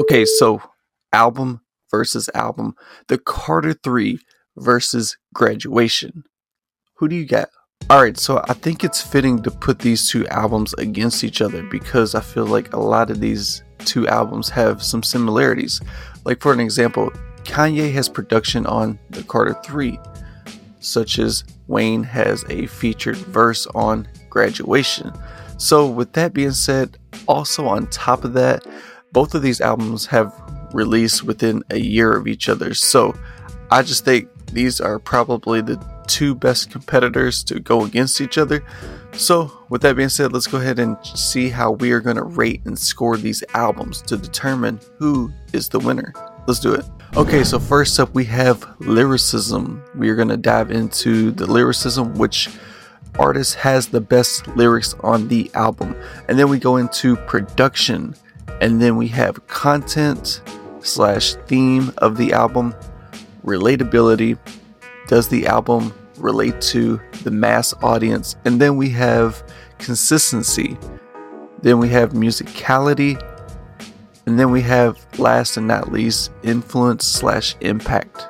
Okay, so album versus album. The Carter 3 versus Graduation. Who do you get? Alright, so I think it's fitting to put these two albums against each other because I feel like a lot of these two albums have some similarities. Like, for an example, Kanye has production on the Carter 3, such as Wayne has a featured verse on Graduation. So, with that being said, also on top of that, both of these albums have released within a year of each other. So, I just think these are probably the two best competitors to go against each other. So, with that being said, let's go ahead and see how we are going to rate and score these albums to determine who is the winner. Let's do it. Okay, so first up, we have lyricism. We are going to dive into the lyricism, which artist has the best lyrics on the album. And then we go into production. And then we have content slash theme of the album, relatability. Does the album relate to the mass audience? And then we have consistency. Then we have musicality. And then we have last and not least influence slash impact.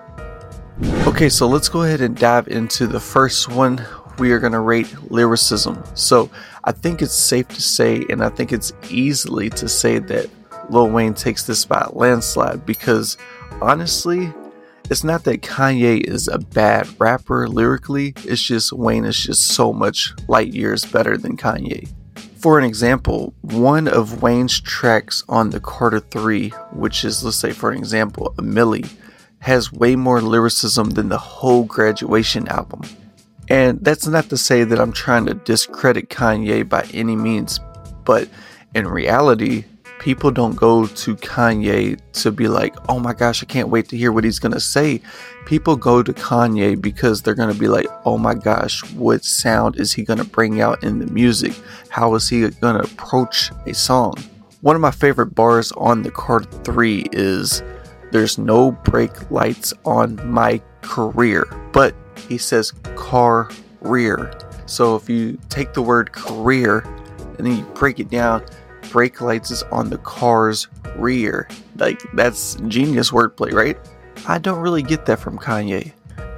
Okay, so let's go ahead and dive into the first one. We are going to rate lyricism. So I think it's safe to say, and I think it's easily to say that Lil Wayne takes this by landslide because honestly, it's not that Kanye is a bad rapper lyrically, it's just Wayne is just so much light years better than Kanye. For an example, one of Wayne's tracks on the Carter 3, which is, let's say, for an example, A Milli, has way more lyricism than the whole graduation album. And that's not to say that I'm trying to discredit Kanye by any means, but in reality, people don't go to Kanye to be like, oh my gosh, I can't wait to hear what he's going to say. People go to Kanye because they're going to be like, oh my gosh, what sound is he going to bring out in the music? How is he going to approach a song? One of my favorite bars on the Carter 3 is, there's no brake lights on my career, but he says car rear. So if you take the word career and then you break it down, brake lights is on the car's rear. Like, that's genius wordplay, right? I don't really get that from Kanye.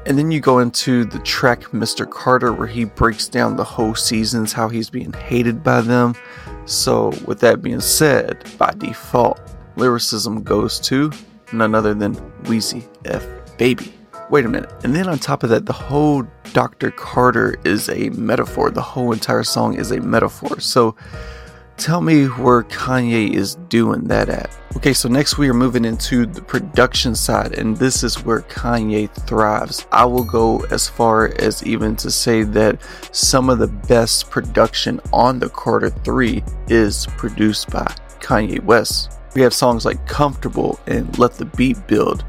And then you go into the track Mr. Carter, where he breaks down the whole seasons, how he's being hated by them. So, with that being said, by default, lyricism goes to none other than Weezy F Baby. Wait a minute. And then on top of that, the whole Dr. Carter is a metaphor. The whole entire song is a metaphor. So, Tell me where Kanye is doing that at. Okay, so next we are moving into the production side, and this is where Kanye thrives. I will go as far as even to say that some of the best production on the Carter 3 is produced by Kanye West. We have songs like Comfortable and Let the Beat Build.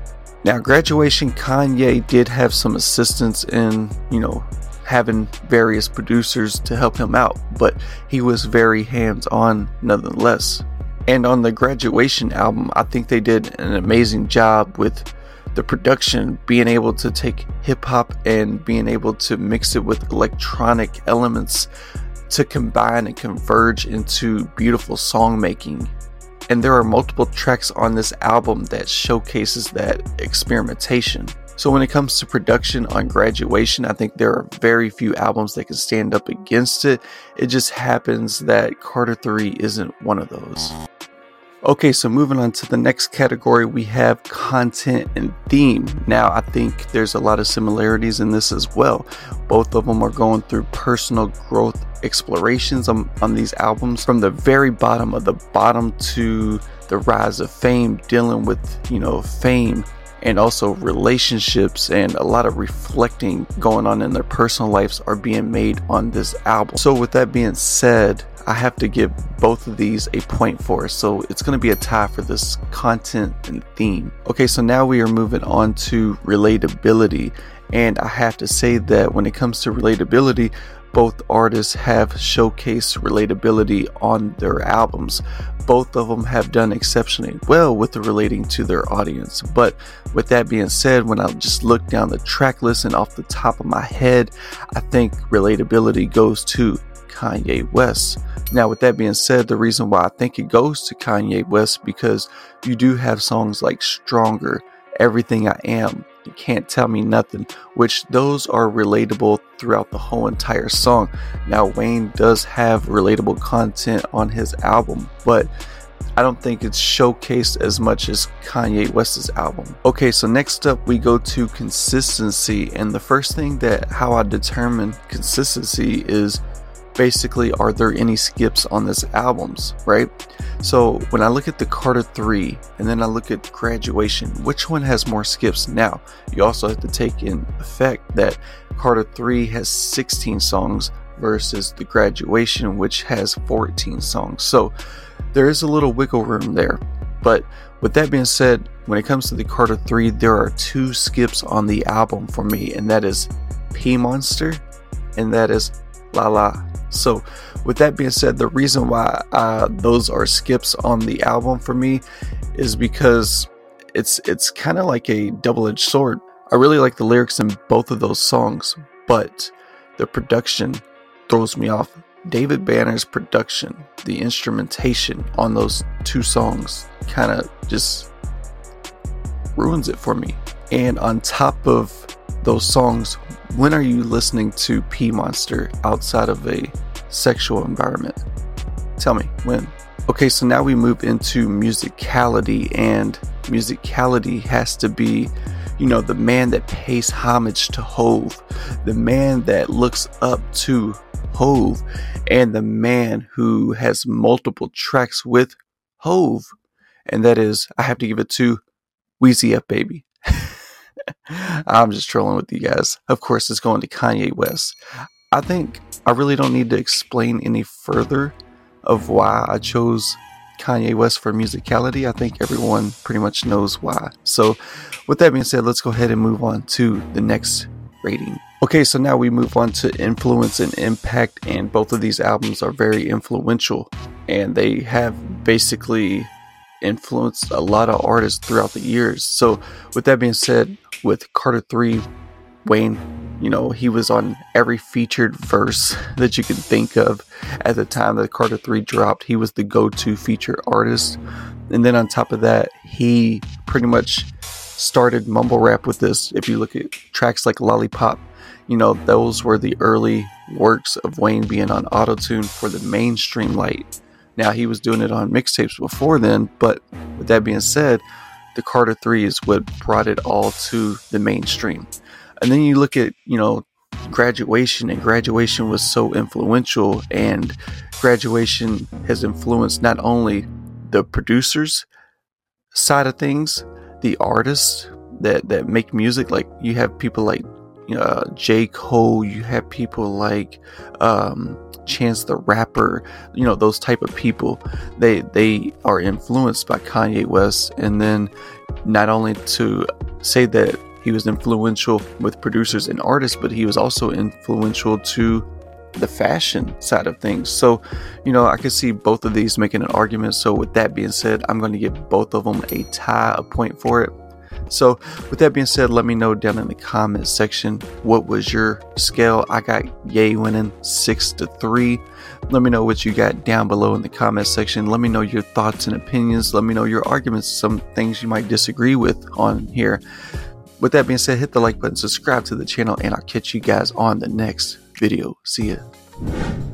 Now, graduation, Kanye did have some assistance in, you know, having various producers to help him out, but he was very hands on nonetheless. And on the graduation album, I think they did an amazing job with the production, being able to take hip hop and being able to mix it with electronic elements to combine and converge into beautiful song making. And there are multiple tracks on this album that showcases that experimentation. So when it comes to production on graduation, I think there are very few albums that can stand up against it. It just happens that Carter 3 isn't one of those. Okay, so moving on to the next category, we have content and theme. Now, I think there's a lot of similarities in this as well. Both of them are going through personal growth explorations on, on these albums from the very bottom of the bottom to the rise of fame, dealing with, you know, fame and also relationships and a lot of reflecting going on in their personal lives are being made on this album. So, with that being said, I have to give both of these a point for. So, it's going to be a tie for this content and theme. Okay, so now we are moving on to relatability. And I have to say that when it comes to relatability, both artists have showcased relatability on their albums. Both of them have done exceptionally well with the relating to their audience. But with that being said, when I just look down the track list and off the top of my head, I think relatability goes to Kanye West. Now, with that being said, the reason why I think it goes to Kanye West because you do have songs like Stronger, Everything I Am, You Can't Tell Me Nothing, which those are relatable throughout the whole entire song. Now, Wayne does have relatable content on his album, but I don't think it's showcased as much as Kanye West's album. Okay, so next up we go to consistency, and the first thing that how I determine consistency is basically are there any skips on this albums, right? So when I look at the Carter 3 and then I look at graduation, which one has more skips? Now, you also have to take in effect that Carter 3 has 16 songs versus the graduation, which has 14 songs. So there is a little wiggle room there. But with that being said, when it comes to the Carter 3, there are two skips on the album for me, and that is P Monster and that is La La. So, with that being said, the reason why uh, those are skips on the album for me is because it's it's kind of like a double-edged sword. I really like the lyrics in both of those songs, but the production throws me off David Banner's production, the instrumentation on those two songs kind of just ruins it for me. And on top of those songs, when are you listening to P Monster outside of a sexual environment? Tell me when. Okay, so now we move into musicality, and musicality has to be, you know, the man that pays homage to Hove, the man that looks up to Hove and the man who has multiple tracks with Hove. And that is, I have to give it to Weezy F Baby. I'm just trolling with you guys. Of course, it's going to Kanye West. I think I really don't need to explain any further of why I chose Kanye West for musicality. I think everyone pretty much knows why. So, with that being said, let's go ahead and move on to the next rating. Okay, so now we move on to influence and impact, and both of these albums are very influential, and they have basically influenced a lot of artists throughout the years. So, with that being said, with Carter 3, Wayne, you know, he was on every featured verse that you can think of at the time that Carter 3 dropped. He was the go to feature artist. And then on top of that, he pretty much started mumble rap with this. If you look at tracks like Lollipop, you know, those were the early works of Wayne being on autotune for the mainstream light. Now, he was doing it on mixtapes before then, but with that being said, the Carter 3 is what brought it all to the mainstream. And then you look at, you know, graduation, and graduation was so influential, and graduation has influenced not only the producers side of things, the artists that, that make music, like you have people like uh, J. Cole, you have people like um, Chance the Rapper, you know, those type of people. They they are influenced by Kanye West, and then not only to say that he was influential with producers and artists, but he was also influential to the fashion side of things. So, you know, I could see both of these making an argument. So, with that being said, I'm going to give both of them a tie, a point for it. So, with that being said, let me know down in the comment section what was your scale. I got Yay winning six to three. Let me know what you got down below in the comment section. Let me know your thoughts and opinions. Let me know your arguments, some things you might disagree with on here. With that being said, hit the like button, subscribe to the channel, and I'll catch you guys on the next video. See ya.